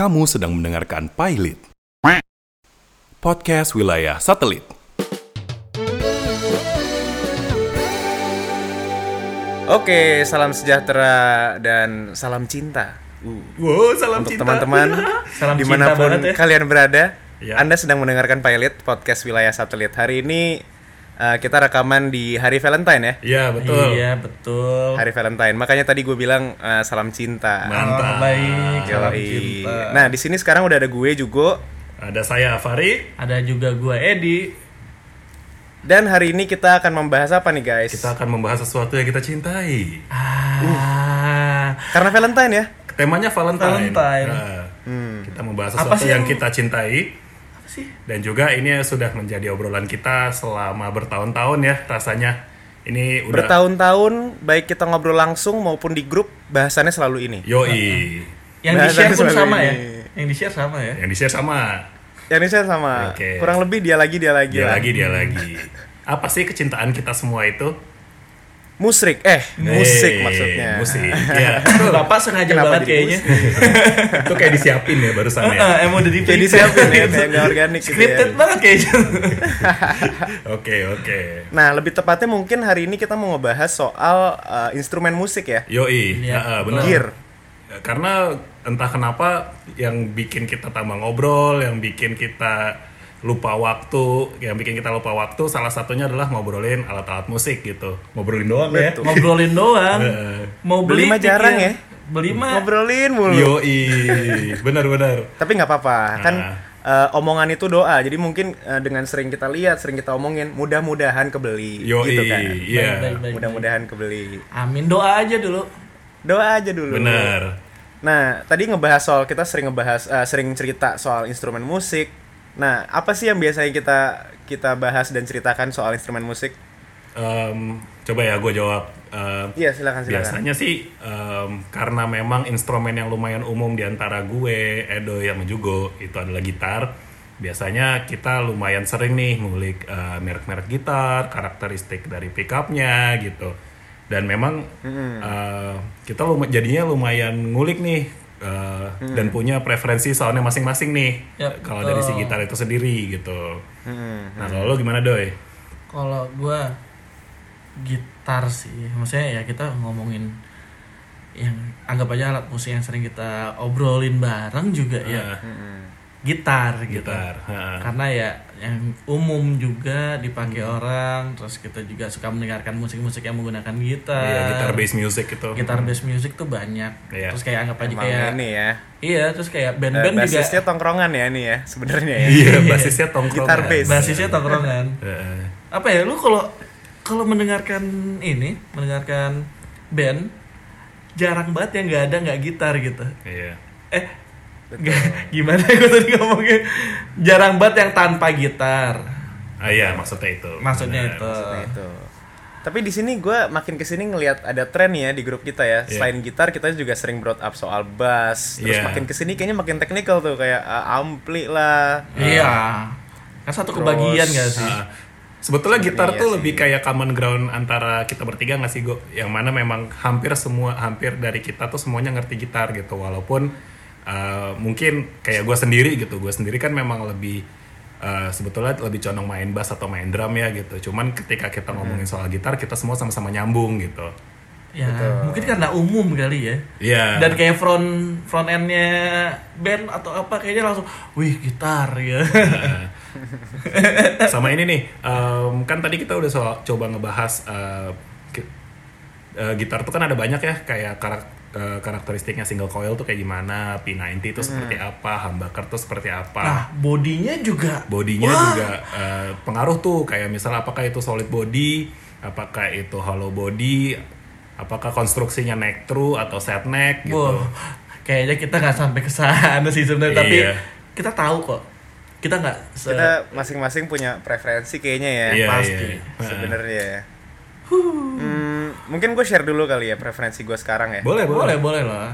Kamu sedang mendengarkan Pilot. Podcast Wilayah Satelit. Oke, salam sejahtera dan salam cinta Wow, salam untuk cinta. teman-teman Salam cinta di mana pun banget ya. kalian berada. Ya. Anda sedang mendengarkan Pilot Podcast Wilayah Satelit. Hari ini uh, kita rekaman di hari Valentine ya. Iya, betul. Iya betul. Hari Valentine. Makanya tadi gue bilang uh, salam cinta. Mantap. Oh, baik. Salam Yoi. cinta. Nah, di sini sekarang udah ada gue juga. Ada saya Fari. Ada juga gua Edi. Dan hari ini kita akan membahas apa nih guys? Kita akan membahas sesuatu yang kita cintai. Ah. Karena Valentine ya. Temanya Valentine. Valentine. Nah, Kita membahas Apa sesuatu sih yang yang- kita cintai sih? dan juga ini sudah menjadi obrolan kita selama bertahun-tahun ya rasanya. Ini udah Bertahun-tahun baik kita ngobrol langsung maupun di grup bahasannya selalu ini. yoi. Yang di-share pun sama ya. Yang di-share sama ya. Yang di-share sama. Yang ini saya sama. Oke. Kurang lebih dia lagi dia lagi. Dia lagi, dia lagi. Apa sih kecintaan kita semua itu? Musrik, eh musik Eh, maksudnya. Musik. Iya. Bapak sengaja Kenapa banget kayaknya. Itu kayak disiapin ya barusan ya. Heeh, emang udah Jadi dipikir. siapin ya, kayak nggak organik gitu ya. Scripted banget kayaknya. Oke, oke. Nah, lebih tepatnya mungkin hari ini kita mau ngebahas soal uh, instrumen musik ya. Yoi, Iya, Heeh, benar. Gear. Karena entah kenapa yang bikin kita tambah ngobrol, yang bikin kita lupa waktu, yang bikin kita lupa waktu salah satunya adalah ngobrolin alat-alat musik gitu. Ngobrolin doang ya. Ngobrolin doang. Mau Beli beli mah jarang ya. Beli mah Ngobrolin mulu. Yoi, benar-benar. Tapi nggak apa-apa, kan uh, omongan itu doa. Jadi mungkin uh, dengan sering kita lihat, sering kita omongin, mudah-mudahan kebeli Yoi, gitu kan. iya. Mudah-mudahan kebeli. Amin doa aja dulu. Doa aja dulu. Benar. Nah, tadi ngebahas soal kita sering ngebahas eh, sering cerita soal instrumen musik. Nah, apa sih yang biasanya kita kita bahas dan ceritakan soal instrumen musik? Em, coba ya gue jawab. Em, Iya, silakan silakan. Biasanya sih em, karena memang instrumen yang lumayan umum di antara gue, Edo yang Jugo itu adalah gitar. Biasanya kita lumayan sering nih ngulik eh, merek-merek gitar, karakteristik dari pickupnya gitu. Dan memang eh, kita luma- jadinya lumayan ngulik nih eh, dan punya preferensi soalnya masing-masing nih. Yap, kalau dari si gitar itu sendiri gitu. Hmm. Nah kalau lo gimana Doy? Kalau gua gitar sih, maksudnya ya kita ngomongin yang anggap aja alat musik yang sering kita obrolin bareng juga ya Eh, gitar gitu. gitar. heeh. Karena ya yang umum juga dipakai orang, terus kita juga suka mendengarkan musik-musik yang menggunakan gitar. Iya, gitar bass music itu. Gitar bass music tuh banyak. Iya. Terus kayak anggap aja Emang kayak ini ya. Iya, terus kayak Eh, band-band juga basisnya tongkrongan ya ini ya sebenarnya ya. Iya, basisnya tongkrongan. Gitar bass. basisnya tongkrongan. Heeh. apa ya lu kalau kalau mendengarkan ini mendengarkan band jarang banget yang nggak ada nggak gitar gitu Iya. eh gimana gue tadi ngomongnya jarang banget yang tanpa gitar Ah iya, maksudnya itu. maksudnya Benar. itu Nah, itu. Tapi di sini gue makin ke sini ngelihat ada tren ya di grup kita ya. Iya. Selain gitar kita juga sering brought up soal bass. Terus Iya. makin ke sini kayaknya makin teknikal tuh kayak uh, ampli lah. iya kan satu Terus, kebagian gak sih Ah, sebetulnya gitar Iya tuh sih. lebih kayak common ground antara kita bertiga nggak sih, Go? Yang mana memang hampir semua, hampir dari kita tuh semuanya ngerti gitar gitu. Walaupun eh, mungkin kayak gue sendiri gitu. Gue sendiri kan memang lebih eh, sebetulnya lebih condong main bass atau main drum ya gitu. Cuman ketika kita ngomongin soal gitar, kita semua sama-sama nyambung gitu. ya mungkin karena umum kali ya Iya. dan kayak front front endnya band atau apa kayaknya langsung wih gitar ya sama ini nih em, kan tadi kita udah soal coba ngebahas eh, ki- eh, gitar tuh kan ada banyak ya kayak karak- eh, karakteristiknya single coil tuh kayak gimana P90 itu seperti apa humbucker tuh seperti apa nah bodinya juga bodinya Wah. juga eh, pengaruh tuh kayak misalnya apakah itu solid body apakah itu hollow body apakah konstruksinya neck through atau set neck gitu Wah, kayaknya kita nggak sampai ke sana sih sebenarnya, tapi Iya. kita tahu kok. Kita nggak se- Kita masing-masing punya preferensi kayaknya ya. Iya, pasti. iya. Sebenarnya ya. Hmm, mungkin gue share dulu kali ya preferensi gue sekarang ya. boleh boleh boleh boleh lah.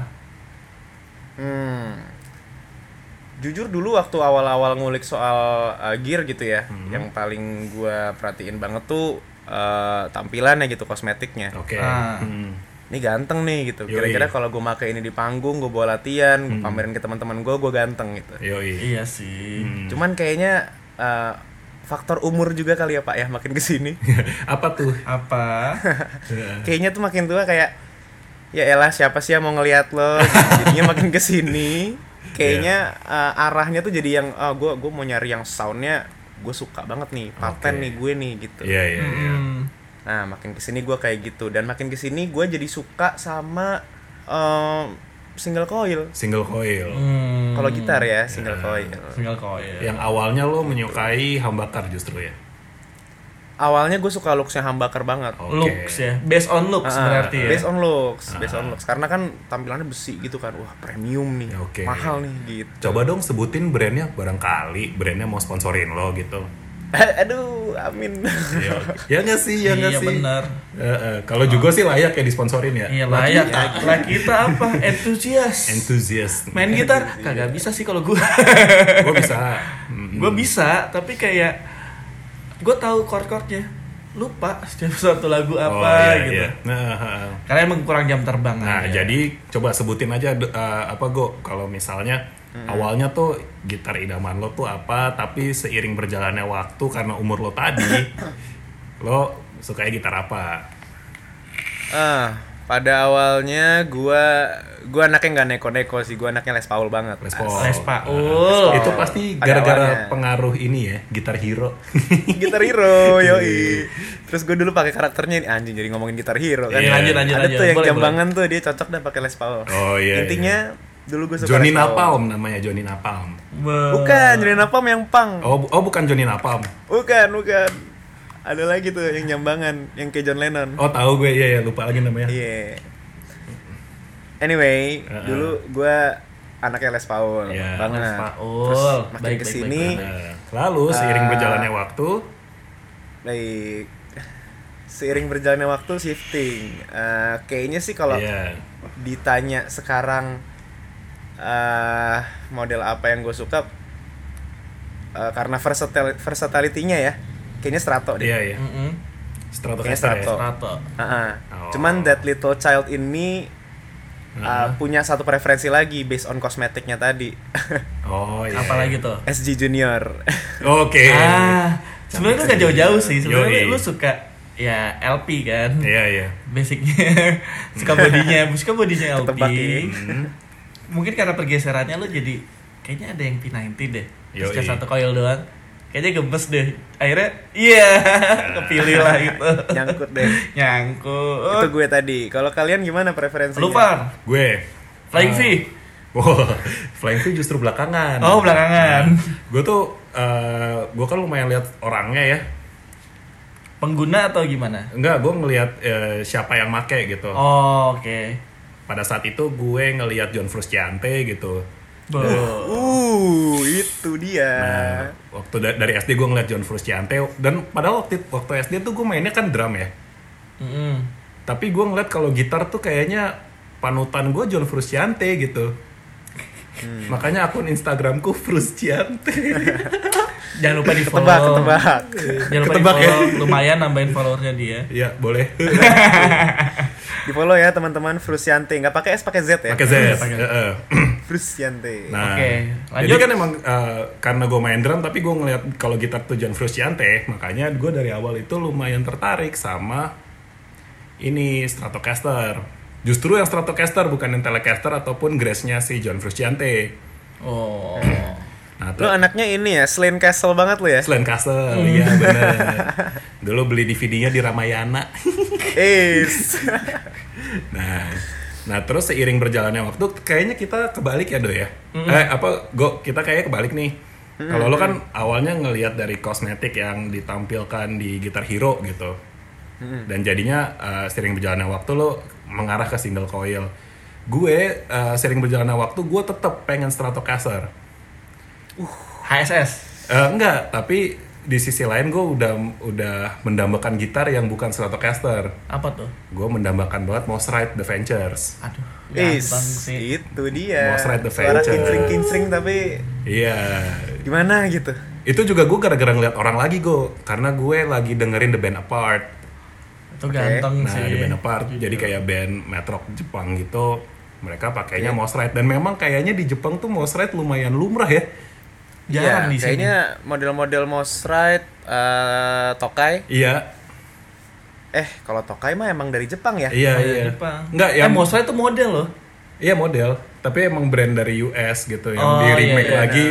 Hmm. Jujur dulu waktu awal-awal ngulik soal uh, gear gitu ya, Hmm. yang paling gua perhatiin banget tuh uh, tampilannya gitu, kosmetiknya. oke Ah. Hmm. ini ganteng nih gitu. Kira-kira kalau gue pakai ini di panggung, gue bawa latihan, Hmm. gue pamerin ke teman-teman gue, gue ganteng gitu. Yoi. Iya sih. Hmm. Cuman kayaknya eh, faktor umur juga kali ya Pak ya makin ke sini. Apa tuh? Apa? kayaknya tuh makin tua kayak ya elah siapa sih yang mau ngelihat lo jadinya makin ke sini kayaknya Iya. uh, arahnya tuh jadi yang ah gue gue mau nyari yang soundnya gue suka banget nih paten Oke. nih gue nih gitu Iya, iya, iya. Hmm. nah makin ke sini gue kayak gitu dan makin ke sini gue jadi suka sama um, single coil Single coil. Hmm. kalau gitar ya single Iya. coil Single coil. Yang awalnya lo menyukai humbucker justru ya. awalnya gue suka looksnya humbucker banget Oke. Looks ya. Based on looks Ah, berarti ya. based on looks based on looks karena kan tampilannya besi gitu kan wah premium nih Oke. mahal nih gitu Coba dong sebutin brandnya barangkali brandnya mau sponsorin lo gitu. aduh amin Iya. ya nggak sih, ya nggak iya sih. benar. Eh, eh, Kalau juga sih layak ya disponsorin ya. Iya layak. Lah kita apa? Entusias. Enthusiast. Main gitar kagak bisa sih kalau gue. Gue bisa. Mm, gue bisa, tapi kayak gue tahu chord-chordnya. Lupa setiap satu lagu apa oh, iya, gitu. iya. Nah. Karena emang kurang jam terbang Nah, aja. jadi coba sebutin aja eh, apa go kalau misalnya awalnya tuh gitar idaman lo tuh apa, tapi seiring berjalannya waktu karena umur lo tadi lo sukanya gitar apa? Ah, pada awalnya gua gua anaknya nggak neko-neko sih, gua anaknya Les Paul banget. Les Paul. Les Paul. Itu pasti gara-gara pengaruh ini ya, gitar hero. Gitar Hero, yoi. Terus gue dulu pakai karakternya ini anjing jadi ngomongin Gitar Hero kan. Iya. Lanjut lanjut Ada lanjut. tuh yang Boleh, jambangan tuh dia cocok dah pakai Les Paul. Oh, iya, Intinya dulu gue suka Johnny Les Paul. Napalm namanya Johnny Napalm. boleh. Bukan, Johnny Napalm yang pang. Oh, bu- oh bukan Johnny Napalm. Bukan, bukan. Ada lagi tuh yang jambangan, yang kayak John Lennon. Oh tahu gue iya ya lupa lagi namanya. Iya. Anyway, Uh-uh. dulu gue anaknya Les Paul Iya. banget. Les Paul. Terus makin Baik, baik, ke sini, Nah, lalu seiring Ah. berjalannya waktu, baik. Seiring berjalannya waktu shifting. Eh, kayaknya sih kalau iya. ditanya sekarang eh model apa yang gue suka eh, karena versatil versatility-nya ya. Kayaknya Strato deh. Iya iya. Stratocaster Kayaknya ya. Strato. Strato. Ah-ah. Oh. Cuman that little child ini uh, punya satu preferensi lagi based on kosmetiknya tadi. Oh iya. Apalagi tuh? SG Junior. Oke. Ah, sebenarnya tuh gak jauh-jauh sih. Sebenarnya lu suka ya LP kan. Iya iya. Basicnya suka bodinya, suka bodinya LP. Ketebak ya. Mungkin karena pergeserannya lu jadi kayaknya ada yang P90 deh. Terus Yoi. kayak satu coil doang. Kayaknya gemes deh. Akhirnya iya, kepilih lah gitu. Nyangkut deh. Nyangkut. Itu gue tadi. Kalau kalian gimana preferensinya? Lu Far, Gue. Flying Ah, V. Wow, Flying V justru belakangan. Oh, belakangan. gue tuh, eh gue kan lumayan lihat orangnya ya. Pengguna atau gimana? Enggak, gue ngelihat eh, siapa yang make gitu. Oh, oke. Pada saat itu gue ngelihat John Frusciante gitu. Uh, itu dia. Nah, waktu da- dari SD gue ngeliat John Frusciante dan padahal waktu waktu SD tuh gue mainnya kan drum ya. Mm-mm. Tapi gue ngeliat kalau gitar tuh kayaknya panutan gue John Frusciante gitu. Hmm. Makanya akun Instagramku Frusciante. Jangan lupa di follow. Ketebak, ketebak. Jangan lupa Ketebak di ya. follow. Lumayan nambahin followernya dia. Iya, boleh. Di follow ya teman-teman Frusciante. Nggak pakai S, pakai Z ya. Pakai Z. Pakai Z. Heeh. Frusciante. Nah, Oke, jadi kan emang eh, karena gue main drum tapi gue ngeliat kalau gitar tuh John Frusciante, makanya gue dari awal itu lumayan tertarik sama ini Stratocaster. Justru yang Stratocaster bukan yang Telecaster ataupun Grace-nya si John Frusciante. Oh. Nah, Lu anaknya ini ya, Slane Castle banget lu ya? Selain Castle, iya bener. Dulu beli DVD-nya di Ramayana. Is. nah, nah terus seiring berjalannya waktu, kayaknya kita kebalik ya do ya. Eh apa, go kita kayaknya kebalik nih. Kalau lo kan awalnya ngelihat dari kosmetik yang ditampilkan di Guitar Hero gitu, dan jadinya eh, seiring berjalannya waktu lo mengarah ke single coil. Gue eh, seiring berjalannya waktu, gue tetap pengen Stratocaster. HSS. Eh, enggak, tapi di sisi lain gue udah udah mendambakan gitar yang bukan Stratocaster. Apa tuh? Gue mendambakan banget Mouse Ride The Ventures. Aduh. Is. Sih. Itu dia. Most Right the Suara Venture. kincring-kincring tapi Iya. gimana gitu. Itu juga gue gara-gara ngeliat orang lagi gue, karena gue lagi dengerin The Band Apart. Itu ganteng Nah, sih. di band apart. Jadi kayak band metrok Jepang gitu. Mereka pakainya mouse ride dan memang kayaknya di Jepang tuh mouse ride lumayan lumrah ya. Jarang Iya, di sini. kayaknya model-model mouse ride eh, Tokai. Iya, Eh, kalau Tokai mah emang dari Jepang ya? iya, Oh, iya. Jepang. Enggak, Eh, yang Mosra itu model loh. Iya model, tapi emang brand dari US gitu yang Oh, di iya, remake iya. lagi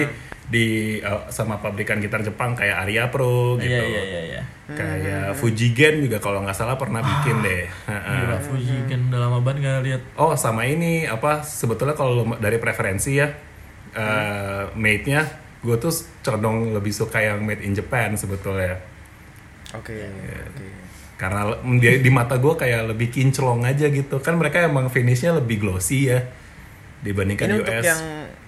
di uh, sama pabrikan gitar Jepang kayak Aria Pro gitu. Iya, iya, iya, iya. Kayak Fujigen juga kalau nggak salah pernah bikin deh. Heeh. Gila, Fuji kan udah lama banget gak lihat. Oh sama ini apa sebetulnya kalau dari preferensi ya uh, made-nya gue tuh condong lebih suka yang made in Japan sebetulnya Oke, oke. karena le- di, di mata gue kayak lebih kinclong aja gitu kan mereka emang finishnya lebih glossy ya dibandingkan Ini US. untuk yang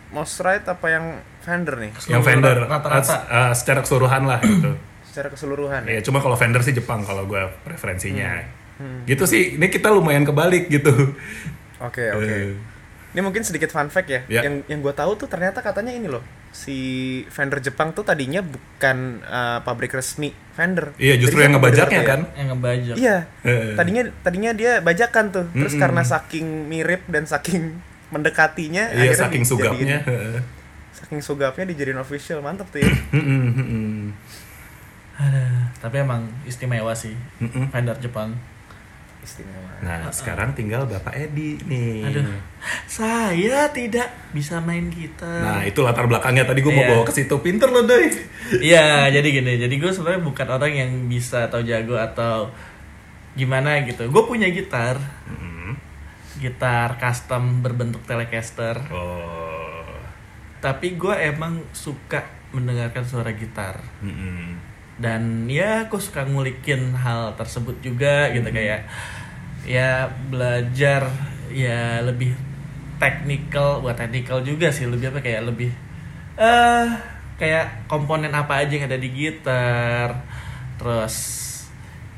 mouse ride apa yang Fender nih? yang vendor Rata-rata. uh, uh, secara keseluruhan lah gitu. Secara keseluruhan ya? cuma kalau vendor sih Jepang kalau gue preferensinya. Gitu sih. Ini kita lumayan kebalik gitu. Oke, oke. Eh, Ini mungkin sedikit fun fact ya. Ya. Yang yang gue tahu tuh ternyata katanya ini loh. Si Fender Jepang tuh tadinya bukan uh, pabrik resmi Fender. Iya, justru Jadi yang kan ngebajaknya kan. ya. Yang ngebajak. Iya. Eh. Tadinya tadinya dia bajakan tuh. Terus Mm-mm. karena saking mirip dan saking mendekatinya Iya, akhirnya saking dijadiin- sugapnya. saking sugapnya dijadiin official. Mantap tuh ya. Aduh, tapi emang istimewa sih. Vendor Jepang. Istimewa. Nah, sekarang tinggal Bapak Edi nih. Aduh. Saya tidak bisa main gitar. Nah, itu latar belakangnya tadi gue mau Iya. bawa ke situ. Pinter loh, Doi. Iya, jadi gini. Jadi gue sebenarnya bukan orang yang bisa atau jago atau gimana gitu. Gue punya gitar, Mm. gitar custom berbentuk Telecaster. Oh. Tapi gue emang suka mendengarkan suara gitar. Mm-mm. Dan ya gue suka ngulikin hal tersebut juga gitu kayak ya belajar ya lebih technical buat technical juga sih lebih apa kayak lebih eh kayak komponen apa aja yang ada di gitar terus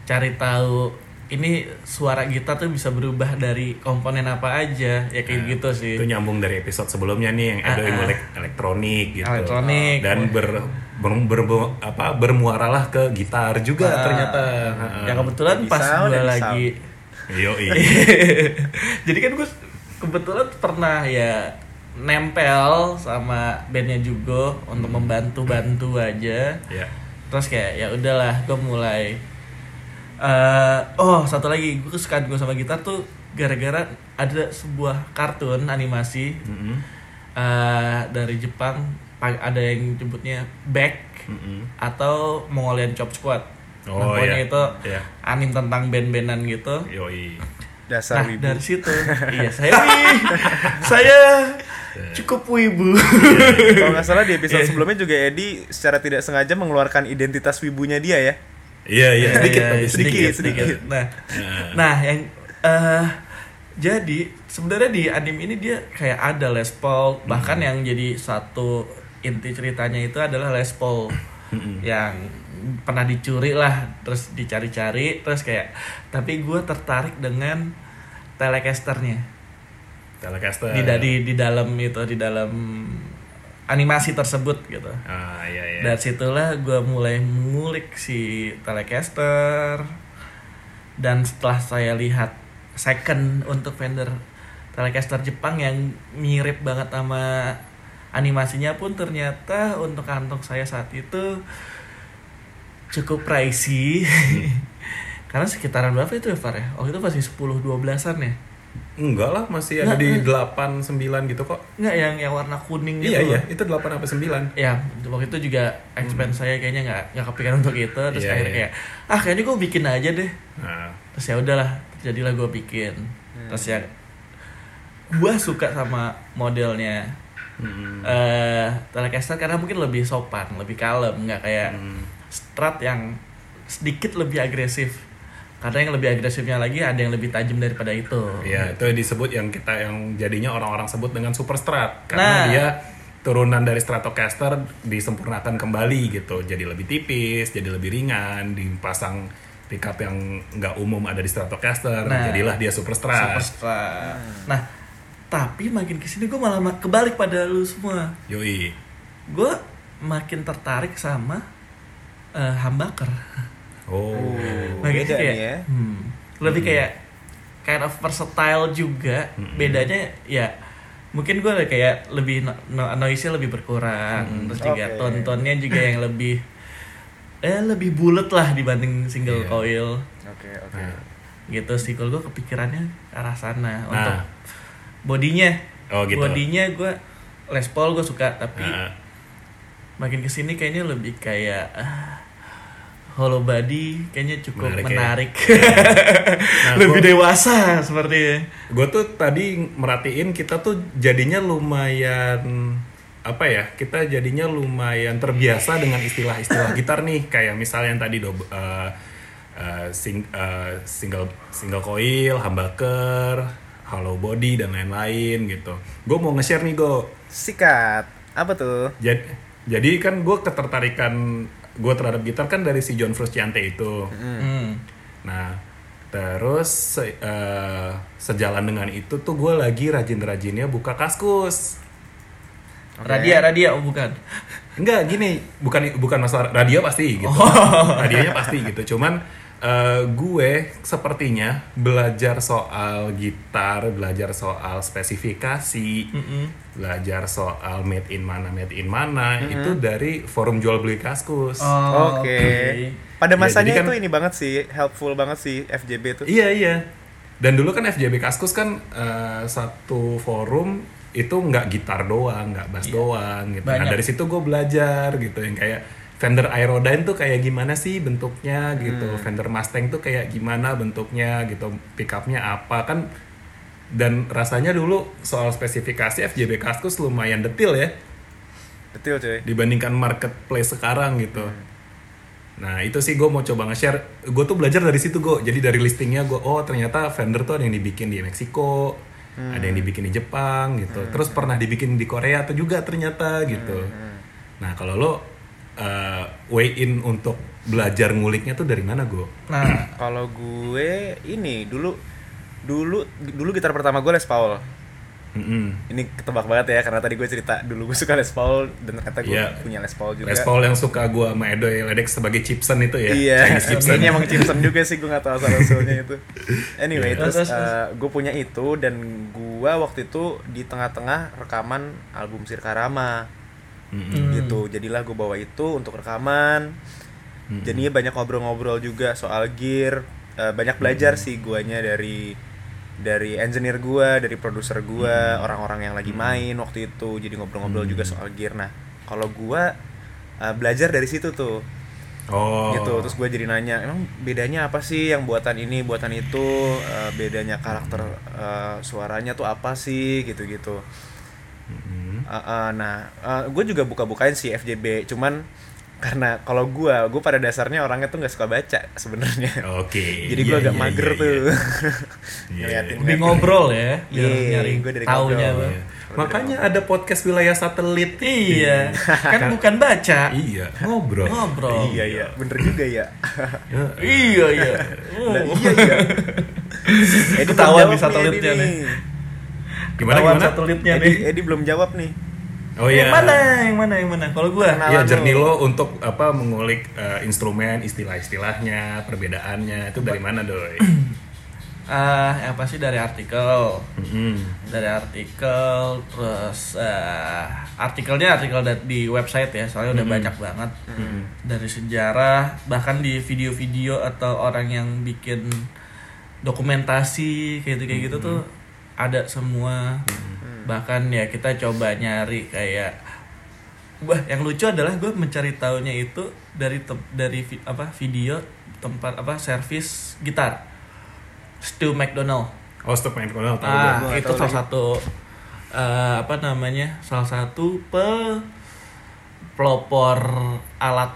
cari tahu ini suara gitar tuh bisa berubah dari komponen apa aja ya kayak gitu sih Itu nyambung dari episode sebelumnya nih yang Ah, ah. ngulik elektronik gitu. Elektronik. Dan ber, ber, ber- apa bermuaralah ke gitar juga Ah, ternyata. ya kebetulan Udah pas bisa, gue udah bisa. lagi Yo, jadi kan gue kebetulan pernah ya nempel sama bandnya juga untuk membantu-bantu aja Ya. terus kayak ya udahlah gue mulai eh oh satu lagi gue kesukaan gue sama gitar tuh gara-gara ada sebuah kartun animasi Mm-mm. eh dari Jepang pa- ada yang nyebutnya Back Mm-mm. atau Mongolian Chop Squad Oh, nah, pokoknya iya. itu Iya. anim tentang band-bandan gitu Yoi. Dasar Nah wibu. dari situ, iya saya nih, saya cukup wibu. Kalau nggak salah di episode sebelumnya juga Edi secara tidak sengaja mengeluarkan identitas wibunya dia ya. Iya, iya, sedikit Iya, tapi iya, sedikit. sedikit. Nah, Nah. nah yang eh jadi sebenarnya di anime ini dia kayak ada Les Paul, bahkan Hmm. yang jadi satu inti ceritanya itu adalah Les Paul Mm-mm. yang pernah dicuri lah, terus dicari-cari, terus kayak tapi gue tertarik dengan Telecasternya. Telecaster. di di di dalam itu di dalam animasi tersebut gitu Ah, iya, iya. dari situlah gue mulai mengulik si Telecaster dan setelah saya lihat second untuk vendor Telecaster Jepang yang mirip banget sama animasinya pun ternyata untuk kantong saya saat itu cukup pricey karena sekitaran berapa itu ya Far ya? Oh itu masih 10-12an ya? Enggak lah, masih ada di 8 9 gitu kok. Enggak yang yang warna kuning gitu. Iya, iya, itu 8 sampai 9. Ya, waktu itu juga expense saya kayaknya nggak nggak kepikiran untuk itu. Terus Iya, akhirnya iya. kayak, ah kayaknya gue bikin aja deh. Nah, Terus ya udahlah, jadilah gue bikin. Terus ya, gue suka sama modelnya mm, eh Telecaster karena mungkin lebih sopan, lebih kalem, nggak kayak mm, Strat yang sedikit lebih agresif. Karena yang lebih agresifnya lagi ada yang lebih tajam daripada itu. Iya, itu disebut yang kita yang jadinya orang-orang sebut dengan super strat Nah. karena dia turunan dari Stratocaster disempurnakan kembali gitu. Jadi lebih tipis, jadi lebih ringan, dipasang pickup yang nggak umum ada di Stratocaster, Nah. jadilah dia super strat. Super Strat. Nah, tapi makin ke sini gue malah ma- kebalik pada lu semua. Yoi. gue makin tertarik sama eh, humbucker Oh. Nah, gitu beda kayak, nih ya. hmm, lebih kayak kind of versatile juga. Bedanya ya mungkin gue kayak lebih no, no- noise-nya lebih berkurang, terus juga tontonnya juga yang lebih eh lebih bulat lah dibanding single Iya. coil Oke, oke. Nah, gitu sih kalau gue kepikirannya ke arah sana Nah. untuk bodinya Oh, gitu. bodinya gue Les Paul gue suka tapi nah, makin ke sini kayaknya lebih kayak ah, hollow body kayaknya cukup Menarik menarik, ya. Nah, lebih gua- dewasa sepertinya gue tuh tadi merhatiin kita tuh jadinya lumayan apa ya kita jadinya lumayan terbiasa dengan istilah-istilah gitar nih kayak misalnya yang tadi do uh, uh, sing- uh, single single coil, humbucker, hollow body dan lain-lain gitu. Gue mau nge-share nih go. Sikat. Apa tuh? Jadi, jadi kan gue ketertarikan gue terhadap gitar kan dari si John Frusciante itu. Hmm. Nah, terus se- eh, sejalan dengan itu tuh gue lagi rajin-rajinnya buka kaskus. radia radia oh bukan Enggak gini, bukan bukan masalah radio pasti gitu. Radionya pasti gitu. Cuman eh, gue sepertinya belajar soal gitar, belajar soal spesifikasi, belajar soal made in mana, made in mana itu dari forum jual beli kaskus. Oh, Oke. Ya, Pada masanya jadi kan- itu ini banget sih, helpful banget sih FJB tuh. Iya iya. Dan dulu kan FJB Kaskus kan eh, satu forum itu nggak gitar doang, nggak bass doang gitu. Nah Banyak. dari situ gue belajar gitu yang kayak Fender Aerodyne tuh kayak gimana sih bentuknya gitu. Fender Mustang tuh kayak gimana bentuknya gitu. Pickupnya apa kan dan rasanya dulu soal spesifikasi FJB Kaskus lumayan detil ya Betul cuy. dibandingkan marketplace sekarang gitu. Nah itu sih gue mau coba nge-share. Gue tuh belajar dari situ gue. Jadi dari listingnya gue, oh ternyata Fender tuh ada yang dibikin di Meksiko, ada yang dibikin di Jepang gitu. Terus pernah dibikin di Korea tuh juga ternyata gitu. Nah kalau lo uh, way in untuk belajar nguliknya tuh dari mana gue? nah Kalau gue ini dulu dulu dulu gitar pertama gue Les Paul. Ini ketebak banget ya karena tadi gue cerita dulu gue suka Les Paul dan ternyata gue Iya. punya Les Paul juga. Les Paul yang suka gue sama Edo ya, ledek sebagai Chipson itu ya. Iya, Chipson. kayaknya emang Simpson juga sih gue gak tahu asal usulnya itu. Anyway, Iya. terus terus. eh, gue punya itu dan gue waktu itu di tengah-tengah rekaman album Sirkarama Mm-mm. gitu. Jadilah gue bawa itu untuk rekaman. Jadinya banyak ngobrol-ngobrol juga soal gear. Eh, banyak belajar sih guanya dari dari engineer gua, dari produser gua, orang-orang yang lagi main waktu itu. Jadi ngobrol-ngobrol juga soal gear. Nah, kalau gua eh, belajar dari situ tuh Oh. gitu terus gue jadi nanya emang bedanya apa sih yang buatan ini buatan itu Eh, bedanya karakter eh, suaranya tuh apa sih gitu gitu Mm-mm. nah gue juga buka-bukain sih FJB cuman karena kalau gue gue pada dasarnya orangnya tuh nggak suka baca sebenarnya Oke. jadi gue Iya, agak iya, mager iya, tuh iya. ngeliatin lebih ngobrol ya biar Iya, nyari gue dari taunya ngobrol. tuh Iya. Makanya ada podcast wilayah satelit. iya kan bukan baca Iya, ngobrol. ngobrol iya iya bener juga ya Ya, iya iya Nah, iya iya nih jawab satelitnya nih. Gimana Ketahuan gimana? satelitnya Edi, nih. Edi belum jawab nih. Oh iya. yang mana yang mana yang mana? Kalau gua? Iya, jernih lo untuk apa mengulik eh, instrumen, istilah-istilahnya, perbedaannya itu dari mana, Doi? ah yang pasti dari artikel? Mm-mm. dari artikel terus eh, artikelnya artikel di website ya soalnya udah banyak banget. Dari sejarah bahkan di video-video atau orang yang bikin dokumentasi kayak gitu kayak gitu tuh ada semua. Bahkan ya kita coba nyari kayak wah yang lucu adalah gue mencari tahunya itu dari tem- dari vi- apa video tempat apa servis gitar. Stu McDonald. Oh, kono tahu ah itu tahu salah lagi. satu eh, apa namanya salah satu pe pelopor alat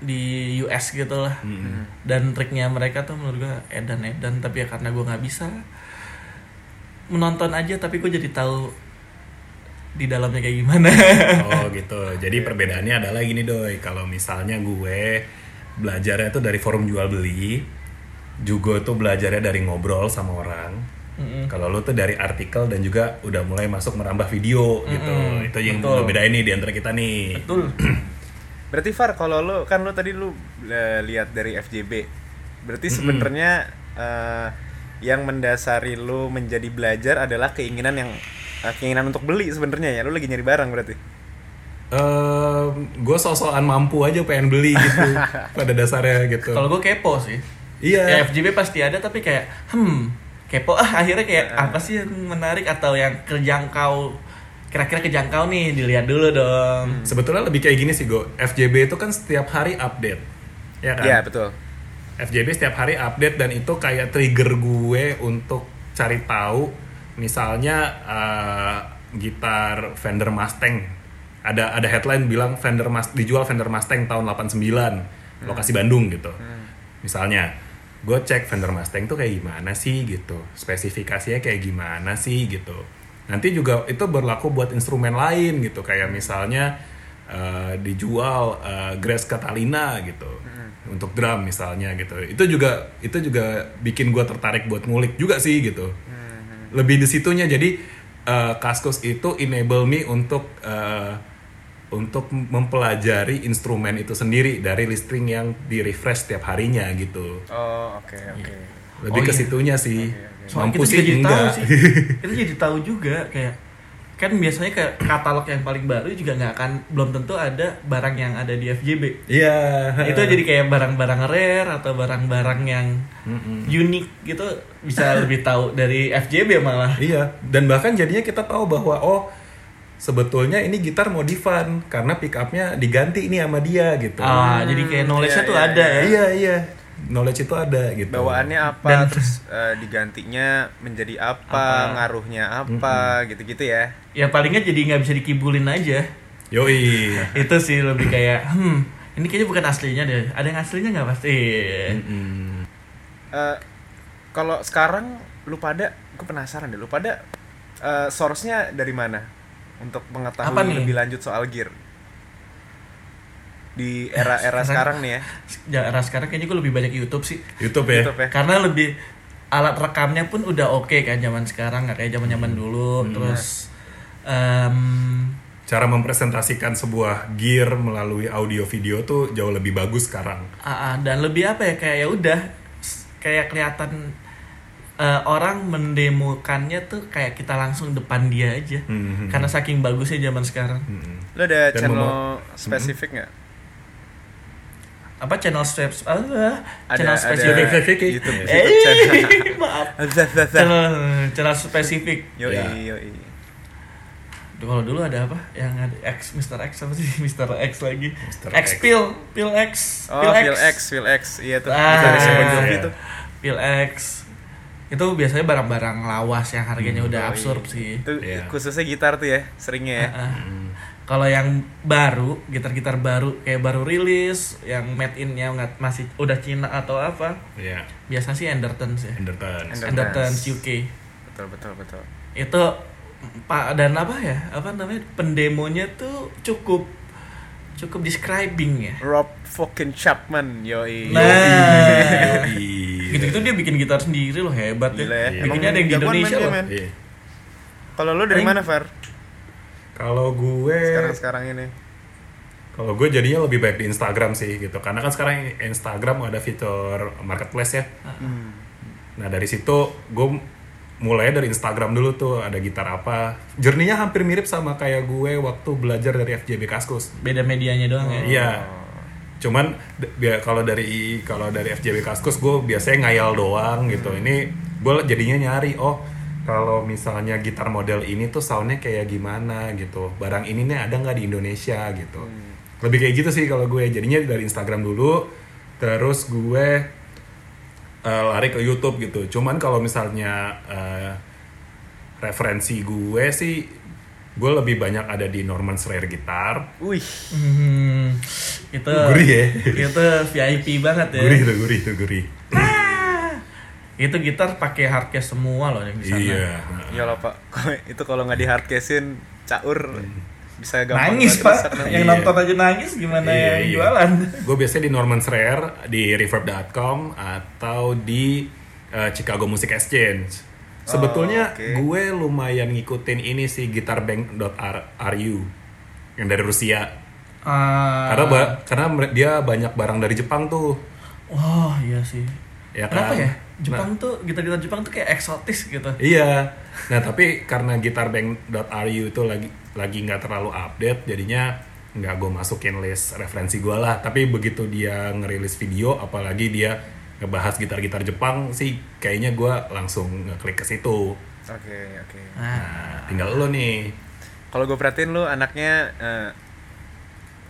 di US gitu lah Mm-mm. dan triknya mereka tuh menurut gue edan edan tapi ya karena gue nggak bisa menonton aja tapi gue jadi tahu di dalamnya kayak gimana Oh gitu. Jadi perbedaannya adalah gini doi. Kalau misalnya gue belajarnya tuh dari forum jual beli, juga tuh belajarnya dari ngobrol sama orang. Mm-mm. Kalau lu tuh dari artikel dan juga udah mulai masuk merambah video gitu. Mm-mm, Itu yang betul. bedain nih di antara kita nih. betul Berarti Far kalau lo kan lo tadi lo eh, lihat dari FJB Berarti sebenarnya eh, yang mendasari lu menjadi belajar adalah keinginan yang eh, keinginan untuk beli sebenarnya ya. Lu lagi nyari barang berarti. gue sosokan mampu aja pengen beli gitu pada dasarnya gitu. Kalau gue kepo sih. Iya. Ya, FJB pasti ada tapi kayak hmm kepo ah akhirnya kayak apa sih yang menarik atau yang terjangkau kira-kira kejangkau nih dilihat dulu dong. Sebetulnya lebih kayak gini sih gue. FJB itu kan setiap hari update, ya kan? Iya, betul. FJB setiap hari update dan itu kayak trigger gue untuk cari tahu misalnya eh, gitar Fender Mustang. Ada ada headline bilang Fender Mas dijual Fender Mustang tahun 89 lokasi Bandung gitu. Misalnya gue cek Fender Mustang tuh kayak gimana sih? gitu. Spesifikasinya kayak gimana sih? gitu. Nanti juga itu berlaku buat instrumen lain gitu. Kayak misalnya eh, dijual eh, Grace Catalina gitu untuk drum misalnya gitu. Itu juga itu juga bikin gue tertarik buat ngulik juga sih gitu. Lebih di situnya jadi eh, Kaskus itu enable me untuk eh, untuk mempelajari instrumen itu sendiri dari listing yang di refresh setiap harinya gitu. Oh, oke, oke. lebih Oh, ke iya. situnya sih. Soalnya mampu kita sih juga jadi tahu enggak sih. kita jadi tahu juga kayak kan biasanya kayak katalog yang paling baru juga nggak akan belum tentu ada barang yang ada di FJB. iya itu jadi kayak barang-barang rare atau barang-barang yang unik gitu bisa lebih tahu dari FJB malah. Iya, dan bahkan jadinya kita tahu bahwa oh sebetulnya ini gitar modifan karena pick up-nya diganti ini sama dia gitu. Ah, jadi kayak knowledge-nya iya, tuh iya, ada ya. Iya iya, knowledge itu ada gitu. Bawaannya apa, Dan- terus eh, digantinya menjadi apa, ngaruhnya apa, gitu-gitu ya. Ya palingnya jadi nggak bisa dikibulin aja. Yoi. itu sih lebih kayak hmm ini kayaknya bukan aslinya deh. Ada yang aslinya nggak pasti. Mm. Eh, kalau sekarang lu pada, gue penasaran deh, lu pada eh, source-nya dari mana untuk mengetahui Apa nih? lebih lanjut soal gear di era-era sekarang Sekarang- nih ya. Ya, era sekarang kayaknya gue lebih banyak YouTube sih. YouTube ya. YouTube ya. karena lebih alat rekamnya pun udah oke kan zaman sekarang nggak kayak zaman zaman dulu terus em, Cara mempresentasikan sebuah gear melalui audio video tuh jauh lebih bagus sekarang. ah, ah, dan lebih apa ya kayak ya udah kayak kelihatan eh, orang mendemokannya tuh kayak kita langsung depan dia aja Mhm. karena saking bagusnya zaman sekarang Mm. Lu ada Dan channel spesifik nggak? Apa channel steps ah, Ada- channel spesifik. YouTube, Eh, YouTube channel. maaf channel channel spesifik Yoi, Ya. yoi. Kalau dulu ada apa? Yang ada X, Mr. X apa sih? Mr. X lagi. Mr. X X. Pil, Pil X. Oh, Phil X, Phil X, iya tuh. Ah, iya. tuh. Pil X. Itu biasanya barang-barang lawas yang harganya udah Yoi. absurd sih. Itu Iya. khususnya gitar tuh ya, seringnya ya. Ah, ah. Kalau yang baru, gitar-gitar baru kayak baru rilis, yang made in-nya nggak masih udah Cina atau apa, Iya. biasa sih Endertons ya. Endertons. Ender- Endertons Endertons. UK. Betul, betul, betul. Itu Pak dan apa ya? Apa namanya? Pendemonya tuh cukup cukup describing ya. Rob fucking Chapman, yoi. Nah, Yoi. gitu-gitu dia bikin gitar sendiri loh hebat Gila ya. ya. Bikinnya ada yang di Indonesia loh. Kalau lu dari mana, Fer? Kalau gue Sekarang-sekarang ini. Kalau gue jadinya lebih baik di Instagram sih gitu, karena kan sekarang Instagram ada fitur marketplace ya. Hmm. Nah dari situ gue mulai dari Instagram dulu tuh ada gitar apa. Journey-nya hampir mirip sama kayak gue waktu belajar dari FJB Kaskus. Beda medianya doang ya. Iya. Cuman kalau dari kalau dari FJB Kaskus gue biasanya ngayal doang gitu. Ini gue jadinya nyari oh kalau misalnya gitar model ini tuh soundnya kayak gimana gitu. Barang ini nih ada nggak di Indonesia gitu. Lebih kayak gitu sih kalau gue jadinya dari Instagram dulu. Terus gue eh, lari ke YouTube gitu. Cuman kalau misalnya eh, referensi gue sih gue lebih banyak ada di Norman Rare Gitar. Wih, Hmm, itu Gurih ya? Itu VIP banget ya. Gurih tuh, gurih tuh, gurih. Itu gitar pakai hardcase semua loh yang di sana. Iya. ya lah Pak. itu kalau nggak di hardcasein caur bisa gampang Nangis pak, yang Iya. nonton aja nangis gimana Iya, yang iya. jualan? Gue biasanya di Norman Rare, di reverb.com atau di eh, Chicago Music Exchange. Sebetulnya oke. gue lumayan ngikutin ini sih gitarbank.ru yang dari Rusia. Ah, Karena ba- karena dia banyak barang dari Jepang tuh. wah iya sih. Ya Kenapa kan? ya? Jepang tuh gitar-gitar Jepang tuh kayak eksotis gitu. Iya. Nah tapi karena gitarbank.ru itu lagi lagi nggak terlalu update, jadinya nggak gue masukin list referensi gue lah. Tapi begitu dia ngerilis video, apalagi dia ngebahas gitar-gitar Jepang sih, kayaknya gue langsung ngeklik ke situ. Oke, oke. Nah, Nah, tinggal lo nih. Kalau gue perhatiin lu anaknya eh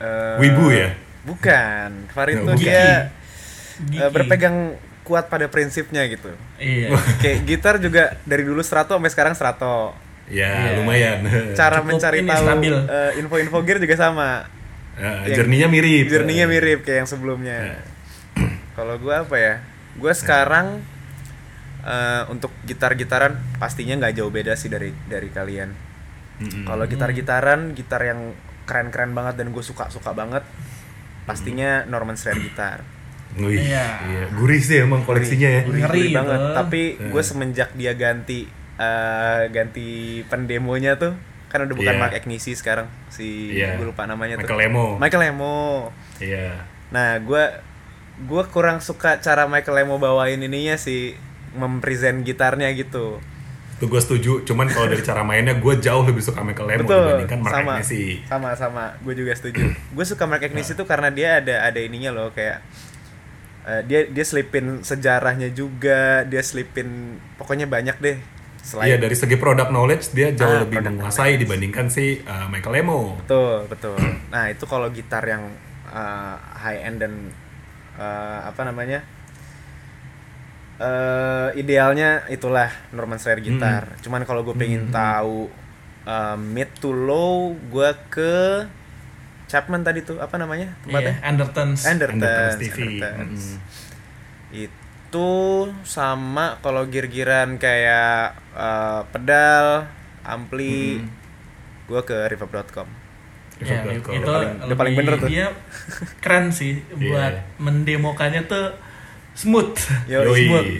eh, Wibu ya? Bukan. Farid tuh dia Gigi. eh, berpegang kuat pada prinsipnya gitu. Iya. Kayak gitar juga dari dulu strato sampai sekarang strato. Ya lumayan. Cara Cukup mencari ini, tahu eh, info-info gear juga sama. Eh, Yang- Jerninya mirip. Journey-nya mirip kayak yang sebelumnya. Kalau gue apa ya? Gue sekarang eh, untuk gitar-gitaran pastinya nggak jauh beda sih dari dari kalian. Kalau gitar-gitaran, gitar yang keren-keren banget dan gue suka-suka banget, pastinya Norman Strand gitar. Wih, Iya. iya. Gurih sih emang koleksinya ya. Gurih, Ngeri gurih banget. Tapi Eh. gue semenjak dia ganti eh, ganti pendemonya tuh, kan udah bukan Iya. Mark Agnesi sekarang si Iya. gue lupa namanya Michael tuh. Lemo. Michael Lemo. Iya. Nah, gue gue kurang suka cara Michael Lemo bawain ininya sih mempresent gitarnya gitu. Itu gue setuju. Cuman kalau dari cara mainnya gue jauh lebih suka Michael Lemo Betul. dibandingkan Mark sama, Agnesi. sama sama. Gue juga setuju. gue suka Mark Agnesi tuh karena dia ada ada ininya loh kayak eh, dia dia selipin sejarahnya juga, dia selipin pokoknya banyak deh. Selain Iya dari segi product knowledge dia jauh Ah, lebih menguasai dibandingkan si uh, Michael Lemo. betul betul. Nah itu kalau gitar yang eh, high end dan eh, apa namanya eh idealnya itulah Norman Slayer gitar. Cuman kalau gue pengen tahu eh, mid to low, gue ke Chapman tadi tuh apa namanya Iya, tempatnya? Undertones. Andertons. Undertones TV. Andertons. Mm. Itu sama kalau gear-gearan kayak eh, pedal, ampli, gue ke reverb.com. Ya, Reverb.com. itu Udah paling- lebih- paling bener tuh. Dia keren sih buat Iya. mendemokannya tuh smooth. Yo, Yoi. smooth.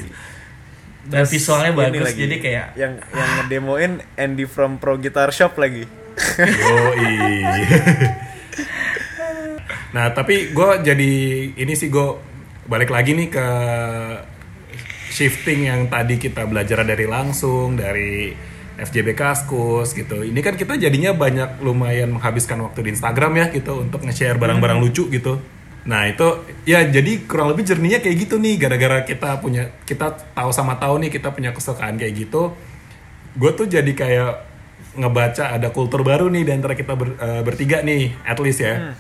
Dan visualnya Ini bagus lagi, jadi kayak yang yang ngedemoin Andy from Pro Guitar Shop lagi. Yoi. nah tapi gue jadi ini sih gue balik lagi nih ke shifting yang tadi kita belajar dari langsung dari FJB Kaskus gitu. Ini kan kita jadinya banyak lumayan menghabiskan waktu di Instagram ya gitu untuk nge-share barang-barang lucu gitu. Nah itu ya jadi kurang lebih jerninya kayak gitu nih gara-gara kita punya kita tahu sama tahu nih kita punya kesukaan kayak gitu. Gue tuh jadi kayak ngebaca ada kultur baru nih di antara kita ber- eh, bertiga nih at least ya.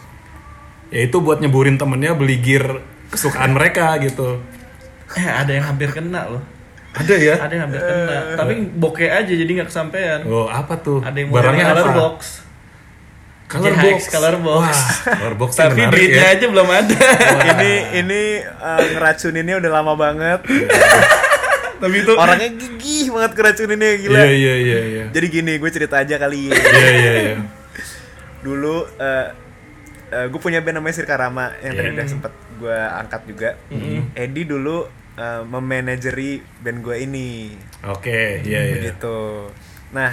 Yaitu buat nyeburin temennya beli gear kesukaan mereka gitu. eh ada yang hampir kena loh. Ada ya? Ada yang hampir kena. Tapi bokeh aja jadi nggak kesampaian. Oh apa tuh? Ada yang barangnya color apa? box. Color JHX box. color box. Wah, color box Tapi menarik duitnya ya. aja belum ada. ini ini uh, ngeracuninnya udah lama banget. Tapi itu Orangnya gigih banget ngeracuninnya gila. Iya iya iya iya. Jadi gini, gue cerita aja kali ya. Iya iya iya. Dulu uh, uh, gue punya band namanya Sirka Rama yang tadi Iya. udah sempet gue angkat juga. Edi dulu uh, memanageri band gue ini. Oke, iya iya. gitu. Nah,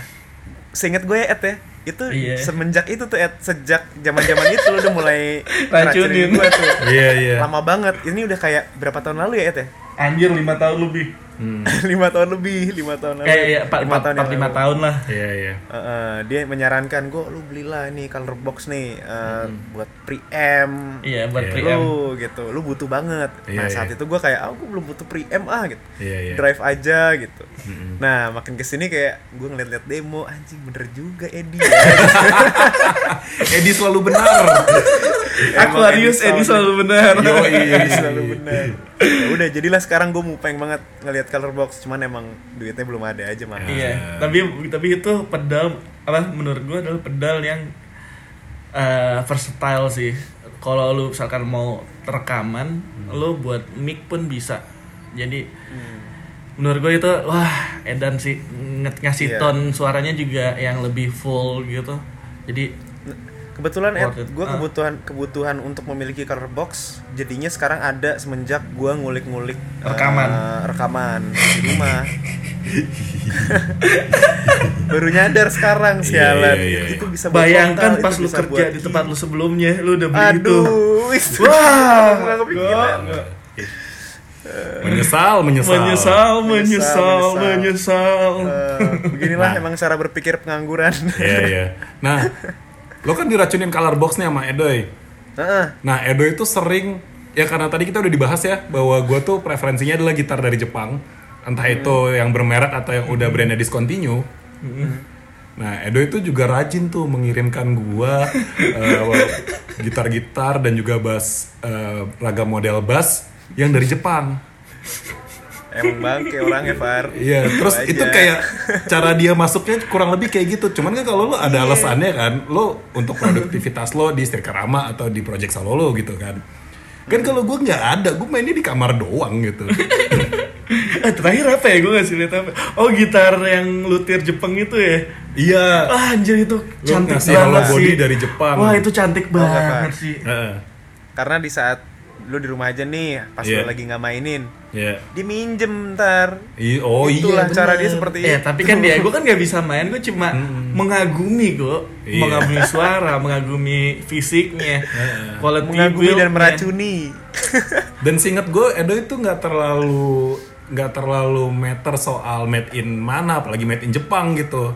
seinget gue ya Ed ya, itu Iya. semenjak itu tuh Ed, sejak zaman-zaman itu lu udah mulai Racunin. gue tuh. Iya iya. Lama banget. Ini udah kayak berapa tahun lalu ya Ed ya? Anjir 5 tahun lebih. Hmm. lima tahun lebih, lima tahun lalu. Kayak ya, 4 Lima tahun 5 lalu. tahun lah. Iya iya. Heeh, dia menyarankan gue lu belilah ini color box nih eh, buat preamp Iya, buat Iya. preamp. lu gitu lu butuh banget Iya, nah saat iya. itu gue kayak ah gue belum butuh preamp ah gitu Iya iya. drive aja gitu nah makin ke sini kayak gue ngeliat-liat demo anjing bener juga Edi ya. Edi selalu benar. Aquarius Edi selalu benar. Yo Edi selalu bener ya udah jadilah sekarang gue mau pengen banget ngeliat color box cuman emang duitnya belum ada aja mah Iya, tapi tapi itu pedal apa menurut gua adalah pedal yang eh versatile sih. Kalau lu misalkan mau rekaman, lu buat mic pun bisa. Jadi menurut gue itu wah edan sih ngasih Iya. tone suaranya juga yang lebih full gitu. Jadi Kebetulan Ed, it. gue Ah. kebutuhan kebutuhan untuk memiliki color box jadinya sekarang ada semenjak gue ngulik-ngulik Rekaman. rekaman di rumah. Baru nyadar sekarang sialan. iya, iya. Itu bisa bayangkan pas itu lu kerja buat di tempat lu sebelumnya, lu udah beli itu. Aduh, wis. Wah. Menyesal, menyesal. Menyesal, menyesal, menyesal. menyesal. Eh, beginilah Nah. emang cara berpikir pengangguran. Iya, iya. Nah, lo kan diracunin color box nih sama Edoy. Heeh. Nah, Edo itu sering ya karena tadi kita udah dibahas ya bahwa gue tuh preferensinya adalah gitar dari Jepang, entah itu yang bermerek atau yang udah brandnya discontinue. Nah, Edo itu juga rajin tuh mengirimkan gua eh, gitar-gitar dan juga bass eh, ragam model bass yang dari Jepang. Emang bangke orangnya Far. Iya, terus Aja. itu kayak cara dia masuknya kurang lebih kayak gitu. Cuman kan kalau lo ada alasannya kan, lo untuk produktivitas lo di Rama atau di Project Salolo gitu kan. Kan kalau gue nggak ada, gue mainnya di kamar doang gitu. Eh, terakhir apa ya? Gue ngasih lihat apa? Oh, gitar yang luthier Jepang itu ya? iya. Ah, anjir itu cantik banget body sih. dari Jepang. Wah, itu cantik banget Pak. sih. Heeh. Karena di saat lu di rumah aja nih, pas Iya. lu lagi nggak mainin, Iya. diminjem ntar. I- Oh Itulah iya. cara bener. dia seperti Eh, itu. tapi kan dia, gue kan gak bisa main, gue cuma mengagumi kok, Iya. mengagumi suara, mengagumi fisiknya, quality Mengagumi dan meracuni. Dan seingat gue Edo itu nggak terlalu nggak terlalu meter soal made in mana, apalagi made in Jepang gitu.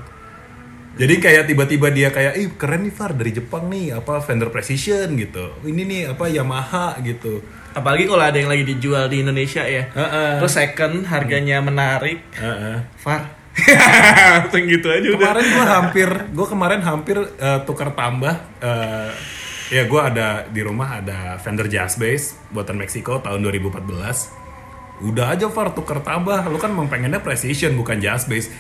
Jadi kayak tiba-tiba dia kayak, ih keren nih Far dari Jepang nih, apa Fender Precision gitu. Ini nih apa Yamaha gitu. Apalagi kalau ada yang lagi dijual di Indonesia ya, Heeh. terus second harganya menarik, Heeh. far, langsung gitu aja udah. Kemarin gue hampir, gue kemarin hampir eh, tukar tambah. eh, ya gue ada di rumah ada Fender Jazz Bass buatan Meksiko tahun 2014. Udah aja Far tukar tambah, lu kan memang pengennya Precision bukan Jazz Bass.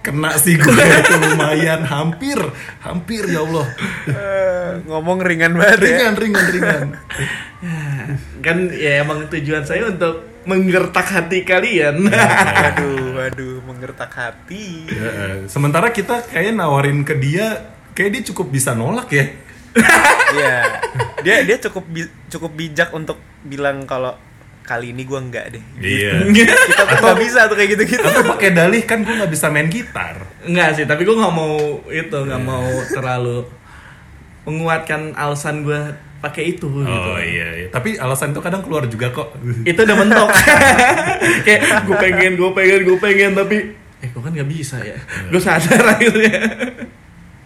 Kena sih gue itu lumayan, hampir, hampir ya Allah. Eh, ngomong ringan banget ya. Ringan, ringan, ringan. Kan ya emang tujuan saya untuk menggertak hati kalian. Waduh, waduh, menggertak hati. Ya, eh, sementara kita kayaknya nawarin ke dia, kayak dia cukup bisa nolak ya. Iya. Dia dia cukup bi- cukup bijak untuk bilang kalau kali ini gua enggak deh. Iya. Kita tuh nggak bisa tuh kayak gitu-gitu. Atau pakai dalih kan gue nggak bisa main gitar. Enggak sih, tapi gue nggak mau itu, nggak mau terlalu menguatkan alasan gue pakai itu gitu. Oh iya, iya. Tapi alasan itu kadang keluar juga kok. Itu udah mentok. Kayak gue pengen, gue pengen, gue pengen, tapi eh gue kan nggak bisa ya. Gue sadar akhirnya.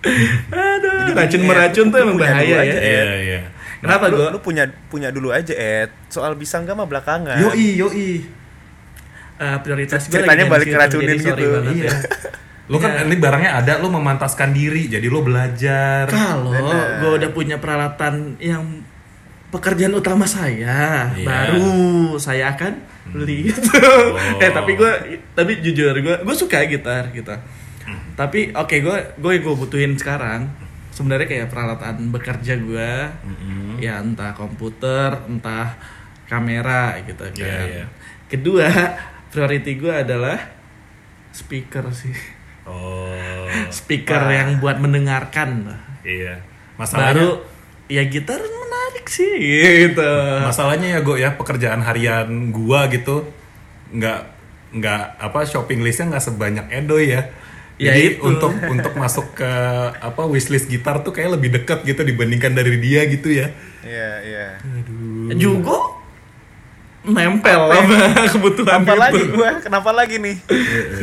Aduh, racun meracun tuh emang bahaya ya. Iya, iya. Kenapa lu, gue? lu punya punya dulu aja Ed. Soal bisa enggak mah belakangan. Yoi, yoi. Eh, prioritas gue Ceritanya lagi balik sorry gitu. banget Iya. ya. Lu kan Iya. ini barangnya ada, lu memantaskan diri, jadi lu belajar. Kalau gue udah punya peralatan yang pekerjaan utama saya, Iya. baru saya akan beli gitu. Oh. eh tapi gue, tapi jujur gue, gue suka gitar gitu. Tapi oke gue, gue yang gue butuhin sekarang sebenarnya kayak peralatan bekerja gue, ya entah komputer, entah kamera gitu kan. Iya, iya. Kedua priority gue adalah speaker sih, Oh. speaker yang buat mendengarkan. Iya. Masalahnya baru ya gitar menarik sih gitu masalahnya ya gue ya pekerjaan harian gua gitu nggak nggak apa shopping listnya nggak sebanyak Edo ya. Ya Jadi itu. untuk untuk masuk ke apa wishlist gitar tuh kayak lebih dekat gitu dibandingkan dari dia gitu ya. Iya, iya. juga nempel sama kebutuhan Kenapa gitu. lagi gua? Kenapa lagi nih?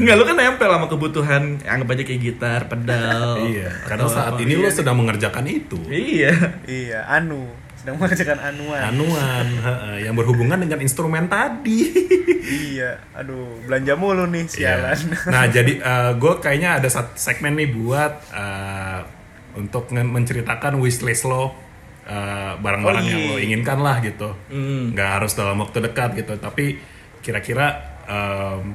Enggak lu kan nempel sama kebutuhan anggap aja kayak gitar pedal iya. Karena saat apa. ini lo sedang mengerjakan itu. iya Iya, anu. Sedang mengerjakan anuan. Anuan yang berhubungan dengan instrumen tadi. Iya, aduh, belanja mulu nih Iya. sialan. Nah jadi gue kayaknya ada satu segmen nih buat eh, untuk menceritakan wishlist lo eh, barang-barang Oh, yang iya. lo inginkan lah gitu. Nggak harus dalam waktu dekat gitu, tapi kira-kira em,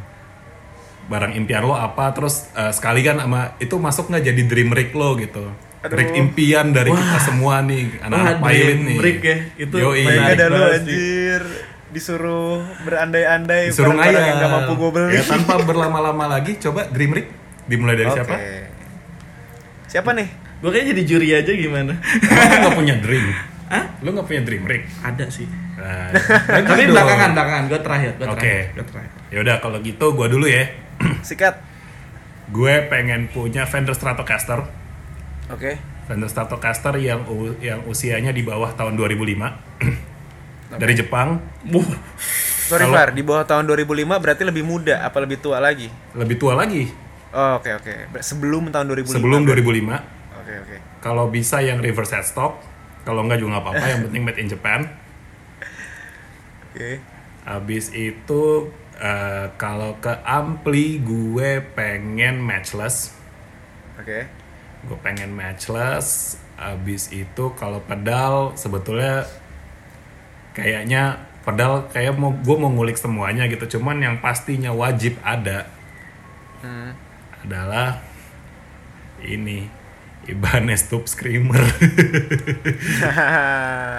barang impian lo apa? Terus eh, sekalian sama itu masuk nggak jadi dream rig lo gitu? Aduh. Rig impian dari kita semua nih anak-anak Wah, nih. rig ya, itu Menarik ada lu anjir disuruh berandai-andai Disuruh ngayal. yang gak mampu gue beli. Ya, tanpa berlama-lama lagi, coba dream rig dimulai dari Oke. siapa? Siapa nih? gue kayak jadi juri aja gimana lu gak punya dream? Hah? Lu gak punya dream rig? ada sih Nah, tapi belakangan belakangan gue terakhir gue Oke. terakhir gue terakhir Ya udah kalau gitu gua dulu ya. Sikat. Gue pengen punya Fender Stratocaster. Oke. Fender Stratocaster yang yang usianya di bawah tahun 2005. Dari Jepang. Sorry Kalau- Far, di bawah tahun 2005 berarti lebih muda apa lebih tua lagi? Lebih tua lagi. Oh, oke oke. Ber- Sebelum tahun 2005. Sebelum 2005. Oke oke. Kalau bisa yang reverse headstock. Kalau enggak juga nggak apa-apa. yang penting made in Japan. Oke. Habis itu eh, kalau ke ampli gue pengen matchless. Oke. Gue pengen matchless. Habis itu kalau pedal sebetulnya kayaknya pedal kayak mau gue mau ngulik semuanya gitu. Cuman yang pastinya wajib ada Hmm. adalah ini Ibanez Tube Screamer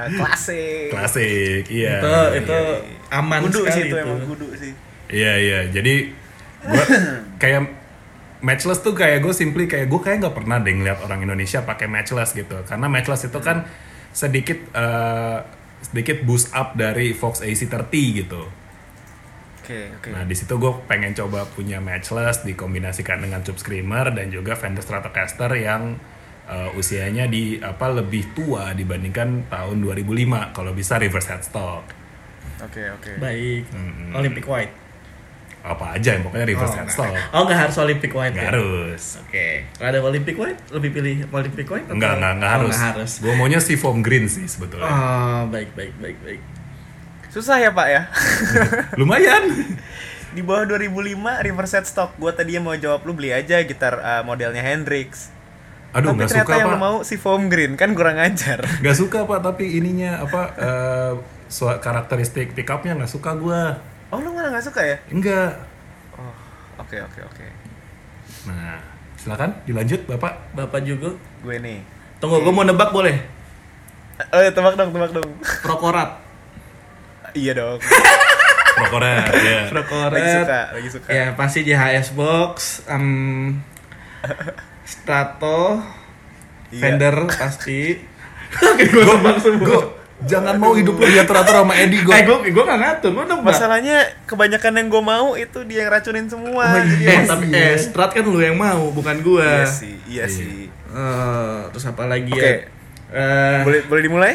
Klasik. klasik iya itu itu aman Kudu sih sekali itu itu. emang kudu sih. iya iya jadi gue kayak matchless tuh kayak gue simply kayak gue kayak nggak pernah deh ngeliat orang Indonesia pakai matchless gitu karena matchless itu kan sedikit eh, sedikit boost up dari Fox AC30 gitu Oke oke. Nah di situ gue pengen coba punya matchless dikombinasikan dengan tube screamer dan juga Fender Stratocaster yang uh, usianya di apa lebih tua dibandingkan tahun 2005 kalau bisa reverse headstock Oke oke. baik Hmm. Olympic White apa aja yang pokoknya reverse oh, headstock oh nggak harus Olympic White nggak ya? harus. Oke. Kalau ada Olympic White? Lebih pilih Olympic White atau- nggak nggak nggak Oh, harus, nggak harus. Gue maunya si foam green sih sebetulnya. Oh baik baik baik baik. Susah ya Pak ya. lumayan. Di bawah 2005 reverse set stock. Gua tadi mau jawab lu beli aja gitar uh, modelnya Hendrix. aduh Tapi ternyata suka yang pak. lu mau si foam green. Kan kurang ajar. nggak suka pak tapi ininya apa uh, karakteristik pickupnya nggak suka gue Oh lu malah nggak suka ya? enggak Oh oke oke oke. nah silakan dilanjut bapak bapak juga Gue nih. tunggu gue mau nebak boleh Eh tebak dong tebak dong. Prokorat iya dong. Prokoret ya. Prokoret Lagi suka lagi suka. ya pasti JHS Box um, Strato Iya. Fender pasti Gue jangan mau hidup lu diatur-atur sama Edi gue. eh gue gue nggak ngatur gue nebak Masalahnya kebanyakan yang gue mau itu dia yang racunin semua. Oh, Jadi eh tapi eh Strat kan lu yang mau bukan gue iya sih, iya sih. Eh, terus apa lagi Oke. ya Eh, Boleh boleh dimulai?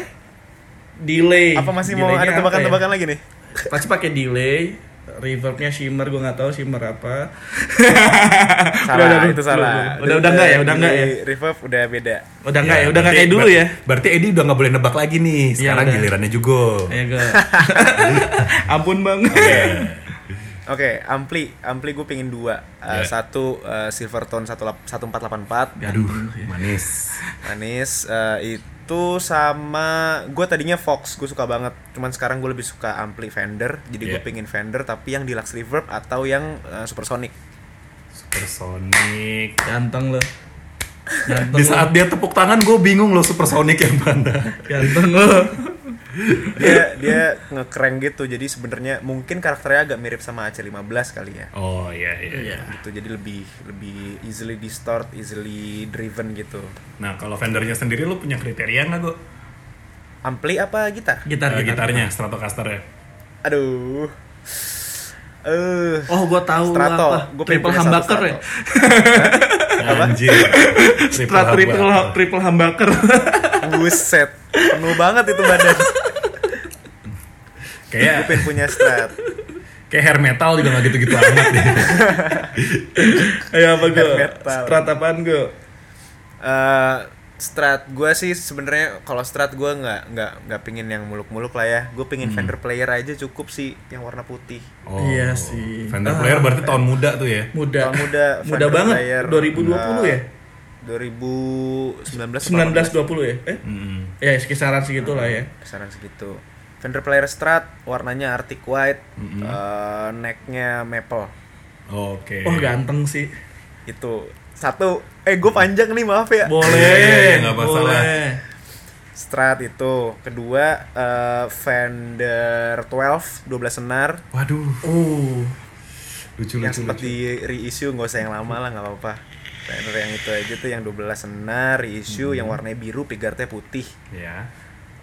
delay Apa masih mau Delaynya ada apa tebakan-tebakan ya? lagi nih? pasti pakai delay reverbnya shimmer gue nggak tahu shimmer apa Salah, itu salah. udah udah nggak ya udah nggak ya Reverb udah beda. udah nggak ya udah nggak berarti- kayak dulu ya Berarti Edi udah nggak boleh nebak lagi nih. Iya, Sekarang udah. gilirannya juga. ya gue ampun bang Oke, ampli, ampli gue pengen dua. Uh, Iya. Satu uh, Silvertone 1484 Aduh, manis. manis. Uh, itu sama gue tadinya Fox, gue suka banget. Cuman sekarang gue lebih suka ampli Fender. Jadi gue Iya. pengen Fender tapi yang deluxe reverb atau yang uh, supersonic. Supersonic. ganteng lo ganteng Di lo. saat dia tepuk tangan gue bingung loh Supersonic yang mana. ganteng lo Dia dia ngekrank gitu. Jadi sebenarnya mungkin karakternya agak mirip sama AC15 kali ya. Oh iya iya. Iya. Gitu. Jadi lebih lebih easily distort, easily driven gitu. Nah kalau Fendernya sendiri lu punya kriteria nggak gue? Ampli apa gitar? gitar, Eh, gitar gitarnya Stratocaster ya. Aduh. Eh, oh gue tahu Strato. apa Gua pengen triple humbucker ya Apa? Anjir. Strat triple humbucker. triple humbucker buset. Penuh banget itu badan. Gue Kayak pengen punya strat. kayak hair metal juga nggak gitu-gitu amat deh. ayo apa gue strat apaan gue Eh, strat gue sih sebenarnya kalau strat gue nggak nggak nggak pingin yang muluk-muluk lah ya. Gue pingin Fender player aja cukup sih yang warna putih. Oh, Iya sih. Fender Ah. player berarti tahun muda tuh ya. muda Tahun muda, muda banget player. 2020 ya 2019 19 20 ya eh Mm-mm. ya kisaran segitu lah ya Kisaran segitu. Fender player strat warnanya Arctic white, eh, necknya maple. Oke. oh ganteng sih Itu satu. Eh gue panjang nih maaf ya. boleh nggak masalah. boleh Strat itu. Kedua eh, Fender 12 12 senar Waduh, uh lucu yang lucu. sempat di reissue nggak usah yang lama lah nggak apa-apa. Fender yang itu aja tuh yang 12 senar reissue yang warnanya biru pigarnya putih. Ya.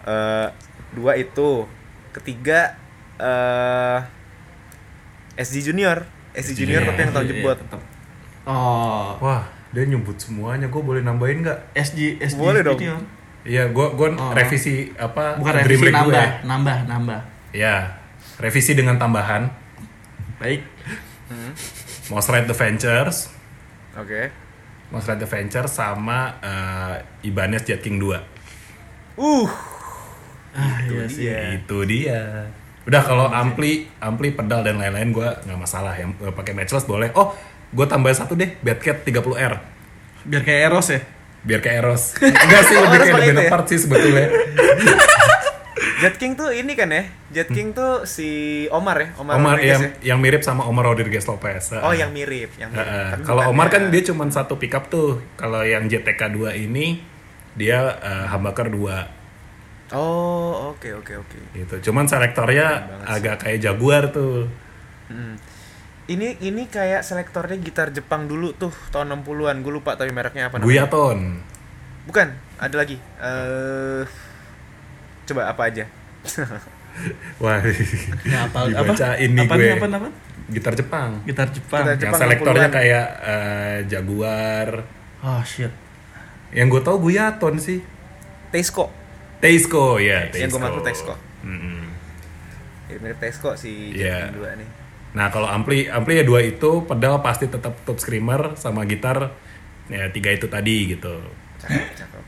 Eh, dua itu. Ketiga eh SG Junior. SG Junior tapi yang tahun Iya, jebot. tetep. Oh Wah, dia nyebut semuanya. Gue boleh nambahin nggak? SG SG Boleh dong. Junior. Iya, gue gua Oh. revisi apa? bukan revisi Rig gue. nambah nambah nambah Ya. revisi dengan tambahan Baik. Most Ride Adventures, Oke. Most Ride Adventures sama eh, Ibanez Jet King 2. Uh, Ah, iya sih. iya. Itu dia. Udah kalau ampli, ampli, pedal dan lain-lain gua nggak masalah yang eh, pakai matchless boleh. Oh, gue tambah satu deh, Batcat 30R. Biar kayak Eros ya. Biar kayak Eros. Enggak sih, lebih kayak The itu ya? Benefart sih sebetulnya. Jet King tuh ini kan ya? Jet King tuh si Omar ya? Omar, Omar Rodriguez yang ya? yang mirip sama Omar Rodriguez Lopez. Oh, yang mirip, yang mirip. Tapi Kalau Omar ya. kan dia cuma satu pickup tuh. Kalau yang JTK 2 ini dia eh, humbucker 2 Oh, oke oke oke. gitu. Cuman selektornya agak kayak Jaguar tuh. Hmm. Ini ini kayak selektornya gitar Jepang dulu tuh tahun 60-an. Gue lupa tapi mereknya apa namanya. Guyaton. Bukan, ada lagi. Eh coba apa aja? Wah. Nggak apa Dibacain nih apa gue. Apa apa? Gitar Jepang. Gitar Jepang. Gitar yang Jepang selektornya 60-an. kayak eh, Jaguar. Oh shit. Yang gue tau Guyaton sih. Tesco. Teisco ya, Yang Teisco. gue maksud Tesco. Mm-mm. Ya, mirip Tesco si Iya. Jet King 2 nih. Nah kalau ampli ampli ya dua itu pedal pasti tetap top screamer sama gitar ya tiga itu tadi gitu. Cakep, cakep.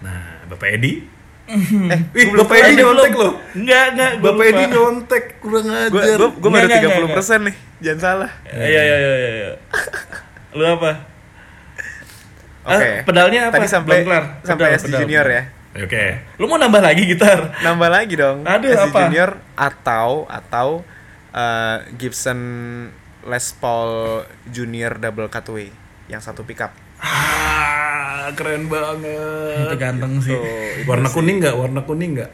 Nah Bapak Edi, eh, Ih, gue belum Bapak Edi Eh, nyontek loh. Enggak, enggak. Bapak Edi nyontek kurang ajar. gue gue baru nggak, 30 persen nih jangan salah Iya, iya, iya, iya. iya. Lu apa? oke Ah, pedalnya apa? tadi sampai Belum kelar. sampai Pedal, SD pedal. junior ya Oke. Lu mau nambah lagi gitar? nambah lagi dong Aduh, SD apa? junior atau atau eh, Gibson Les Paul Junior Double Cutaway yang satu pickup Ah, keren Itu banget. ganteng sih. tuh itu Warna sih. kuning nggak? Warna kuning nggak?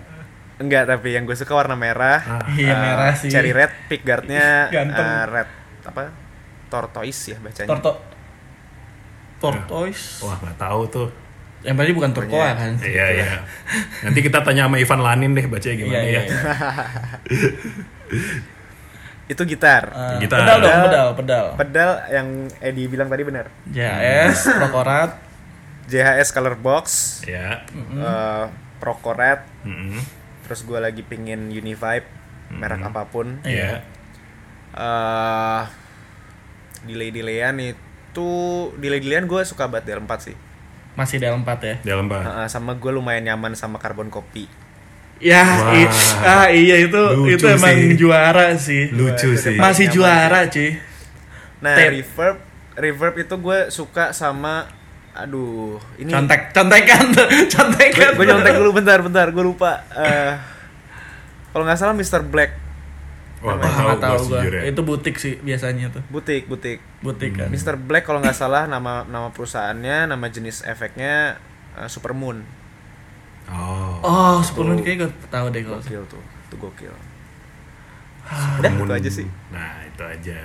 enggak tapi yang gue suka warna merah Ah, Iya, Eh, merah sih. cherry red pickguardnya Ganteng. eh, red apa tortoise ya bacanya Torto Tortoise. Wah nggak tahu tuh. Yang tadi bukan turquoise kan? Iya iya. Nanti kita tanya sama Ivan Lanin deh bacanya gimana Iya, iya, ya. iya. itu gitar Eh, Gitar. Pedal dong, pedal, pedal. pedal yang Edi bilang tadi benar JS, Procorat, JHS Color Box Ya. eh, Procoret Mm-mm. terus gue lagi pingin Univibe merek apa pun Iya. eh delay delayan itu delay delayan gue suka banget DL4 sih masih dalam 4 ya. Dalam pak. Eh, sama gue lumayan nyaman sama karbon kopi Ya, i- ah iya itu Lucu itu emang sih. juara sih. Lucu sih. Masih Nyaman juara, cuy. nah Tape. reverb reverb itu gue suka sama aduh ini Contek, contekan, contekan. gue nyontek dulu bentar bentar gue lupa Eh, kalau nggak salah Mr. Black Wah nggak tahu tahu gua. gue sejujurnya. Itu butik sih biasanya tuh. butik butik Butik kan. Mr. Black kalau nggak salah nama nama perusahaannya nama jenis efeknya eh, Supermoon Oh. Oh, Superman kayaknya gue tahu deh kalau. gokil tuh itu gokil Ah, Udah, itu aja sih. Nah itu aja.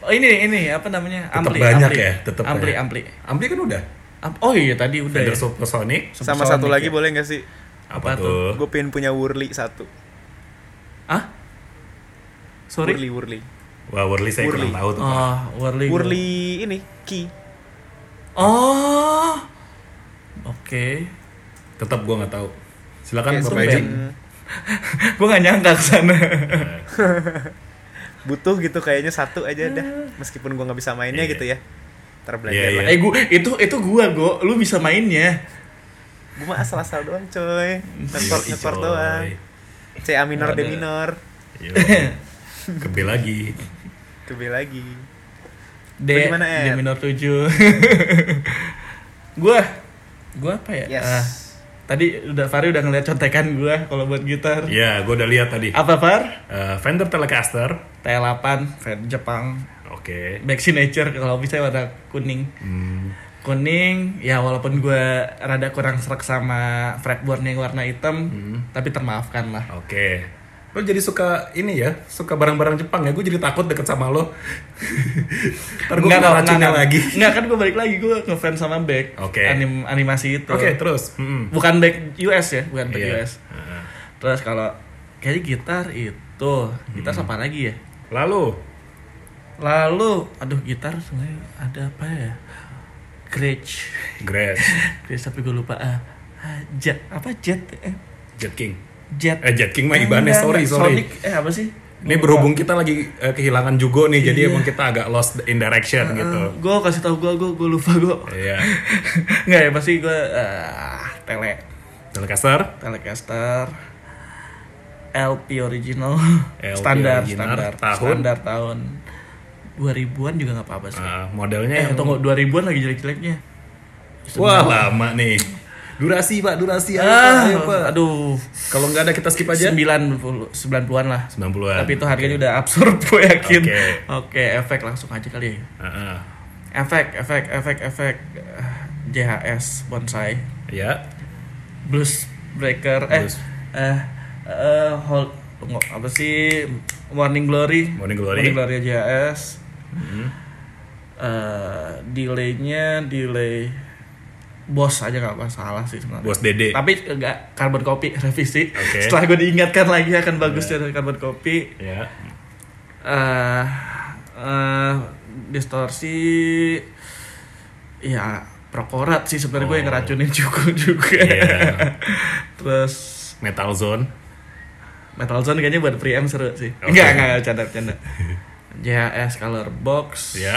Oh, ini ini apa namanya? Tetap Ampli, banyak ampli. ya, tetap ampli, ampli. Ampli kan udah. Am- Oh iya tadi udah Fender ya. Supersonic. sama Supersonic satu lagi ya. boleh nggak sih Apa, Apa tuh? gue pengen punya Wurli satu Ah? Sorry. Wurli Wurli Wah Wurli saya Wurli. kurang tahu tuh. Pak. Oh, Wurli. Wurli ini Ki Oh. Oke. Tetap gue nggak tahu. Silakan Kayak Bapak Edi. gue gak nyangka ke sana. butuh gitu kayaknya satu aja dah meskipun gue nggak bisa mainnya Iya. gitu ya terbelajar Iya, lah iya. eh gua itu itu gua go, lu bisa mainnya. gue mah asal-asal doang coy Iya, ngekor coy. doang C A minor D minor Yo. Kebe lagi. ke B lagi D, D minor 7 Gua Gua apa ya? yes Ah, tadi udah Fari udah ngeliat contekan gua kalau buat gitar. Ya, gue udah lihat tadi. Apa Far? Eh, Fender Telecaster. T8, Fed Jepang, Oke. Back Signature kalau bisa warna kuning. Hmm. Kuning, ya walaupun gua rada kurang serak sama fretboardnya yang warna hitam, tapi termaafkan lah. Oke. Lo jadi suka ini ya, suka barang-barang Jepang ya? Gue jadi takut deket sama lo. Ntar gue kena racunnya lagi. Enggak kan gue balik lagi gue ngefans sama Beck. Oke. Anim, animasi itu. Oke, terus. Mm-mm. Bukan Beck US ya, bukan Beck Iya. US. Terus kalau kayaknya gitar itu, gitar Hmm. apa lagi ya? Lalu, Lalu, aduh gitar sebenarnya ada apa ya? Gretsch. Gretsch, Gretsch tapi gue lupa. Ah, ah, jet apa jet? Eh, Jet King. Jet. Eh Jet King mah Ibanez, sorry sorry. Sonic eh apa sih? Ini berhubung kita lagi eh, kehilangan Jugo nih, jadi Iya. emang kita agak lost in direction gitu. Gue kasih tau gue, gue gue lupa gue. Iya. Nggak ya pasti gue uh, tele Telecaster, Telecaster LP original LP standar original, standar tahun? standar tahun 2000-an juga nggak apa-apa sih. eh, modelnya eh yang tunggu 2000-an lagi jelek-jeleknya. Wah lama nih. Durasi pak, durasi ayo, Ah, ayo, Pak. aduh. Kalau nggak ada kita skip aja. 90 90-an lah. 90-an. Tapi itu harganya udah absurd gue yakin. Oke. Oke, efek langsung aja kali ya. Heeh. Efek, efek, efek, efek eh, JHS bonsai. Ya. Blues breaker eh Blues. eh eh hold tunggu apa sih Morning Glory Morning Glory. Morning Glory JHS eh delaynya delay bos aja nggak masalah sih sebenarnya Bos Dede. tapi enggak carbon copy revisi Oke. setelah gue diingatkan lagi akan bagusnya dari carbon copy Ya. eh eh, distorsi ya prokorat sih sebenarnya gue yang Oh. ngeracunin juga juga Iya. terus Metal Zone. Metal Zone kayaknya buat preamp seru sih Oke. enggak enggak canda canda JHS Color Box Ya.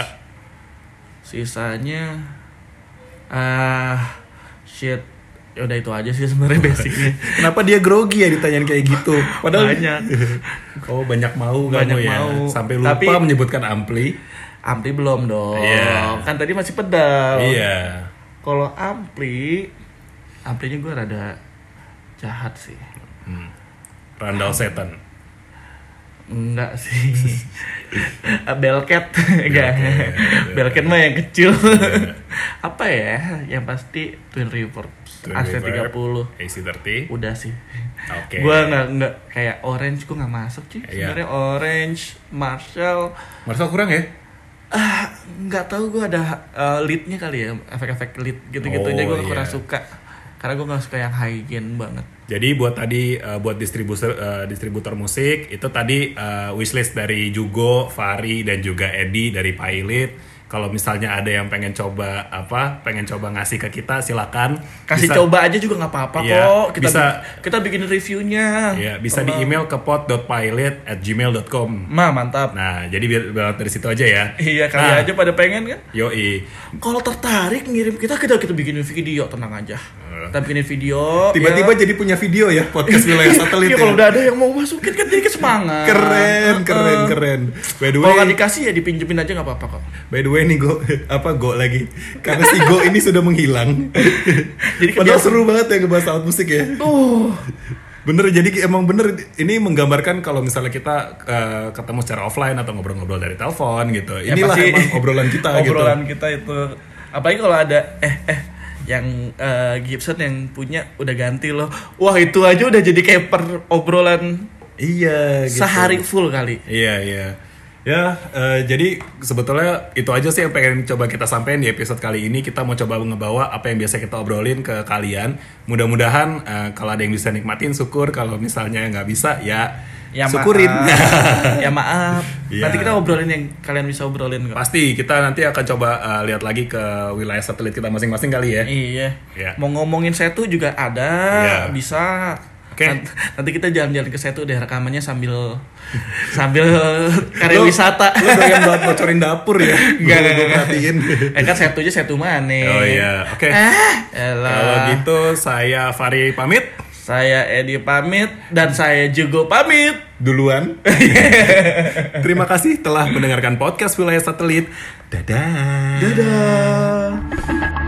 sisanya ah shit ya udah itu aja sih sebenarnya basicnya Kenapa dia grogi ya ditanyain kayak gitu? Padahal banyak Oh banyak mau Banyak kamu ya. mau. Sampai lupa Tapi- menyebutkan ampli. ampli belum dong Iya. kan tadi masih pedal Iya. kalau ampli amplinya gue rada jahat sih Randall Seton. enggak sih Belket enggak. Belket. Belket mah yang kecil. Apa ya? Yang pasti Twin Reverb Twin AC30 Reverb, AC30. udah sih. Oke. gua nggak nggak kayak orange gua nggak masuk sih Iya. sebenarnya orange Marshall. Marcel kurang ya? ah nggak tahu gua ada uh, leadnya kali ya efek-efek lead gitu-gitu Oh, aja gua iya. kurang suka. Karena gua nggak suka yang high gain banget Jadi buat tadi eh, buat distributor eh, distributor musik itu tadi eh, wishlist dari Jugo, Fari dan juga Edi dari Pilot. Kalau misalnya ada yang pengen coba apa, pengen coba ngasih ke kita silakan. kasih Bisa- coba aja juga nggak apa-apa Iya, kok kita bisa- bi- kita bikin reviewnya Ya, bisa di email ke pot.pilot at gmail.com. mah mantap Nah, jadi biar biar dari situ aja ya. iya kali Nah, aja pada pengen kan Yoi. kalau tertarik ngirim kita kita kita bikinin video tenang aja kita bikinin video Tiba-tiba ya. jadi punya video ya podcast wilayah satelit. Iya, ya. kalau udah ada yang mau masukin kan jadi semangat Keren, keren, keren. By the kalau way, dikasih ya dipinjemin aja nggak apa-apa kok by the way nih go apa go lagi. Karena si go ini sudah menghilang. Jadi Padahal seru banget ya ngebahas alat musik ya. uh Bener jadi emang bener ini menggambarkan kalau misalnya kita eh, ketemu secara offline atau ngobrol-ngobrol dari telepon gitu. Ya, Inilah pasti emang obrolan kita obrolan gitu. kita itu apalagi kalau ada eh eh yang eh, Gibson yang punya udah ganti loh wah itu aja udah jadi kayak per obrolan Iya gitu. sehari full kali Iya iya. Ya eh, jadi sebetulnya itu aja sih yang pengen coba kita sampaikan di episode kali ini. Kita mau coba ngebawa apa yang biasa kita obrolin ke kalian. Mudah-mudahan eh, kalau ada yang bisa nikmatin syukur. Kalau misalnya nggak bisa ya, ya syukurin. maaf. ya maaf Iya. nanti kita obrolin yang kalian bisa obrolin kok Pasti kita nanti akan coba eh, lihat lagi ke wilayah satelit kita masing-masing kali ya. iya Iya. mau ngomongin setu juga ada Iya. bisa Oke. Nant- nanti kita jalan-jalan ke setu deh rekamannya sambil sambil karya Lu- wisata Lu doyan banget bocorin dapur ya? Enggak, enggak, enggak. perhatiin. eh kan setu aja setu mana Oh iya, oke. ah, elah. Kalau gitu saya Fari pamit Saya Edi pamit dan saya juga pamit. duluan. Terima kasih telah mendengarkan podcast wilayah satelit. Dadah. Dadah.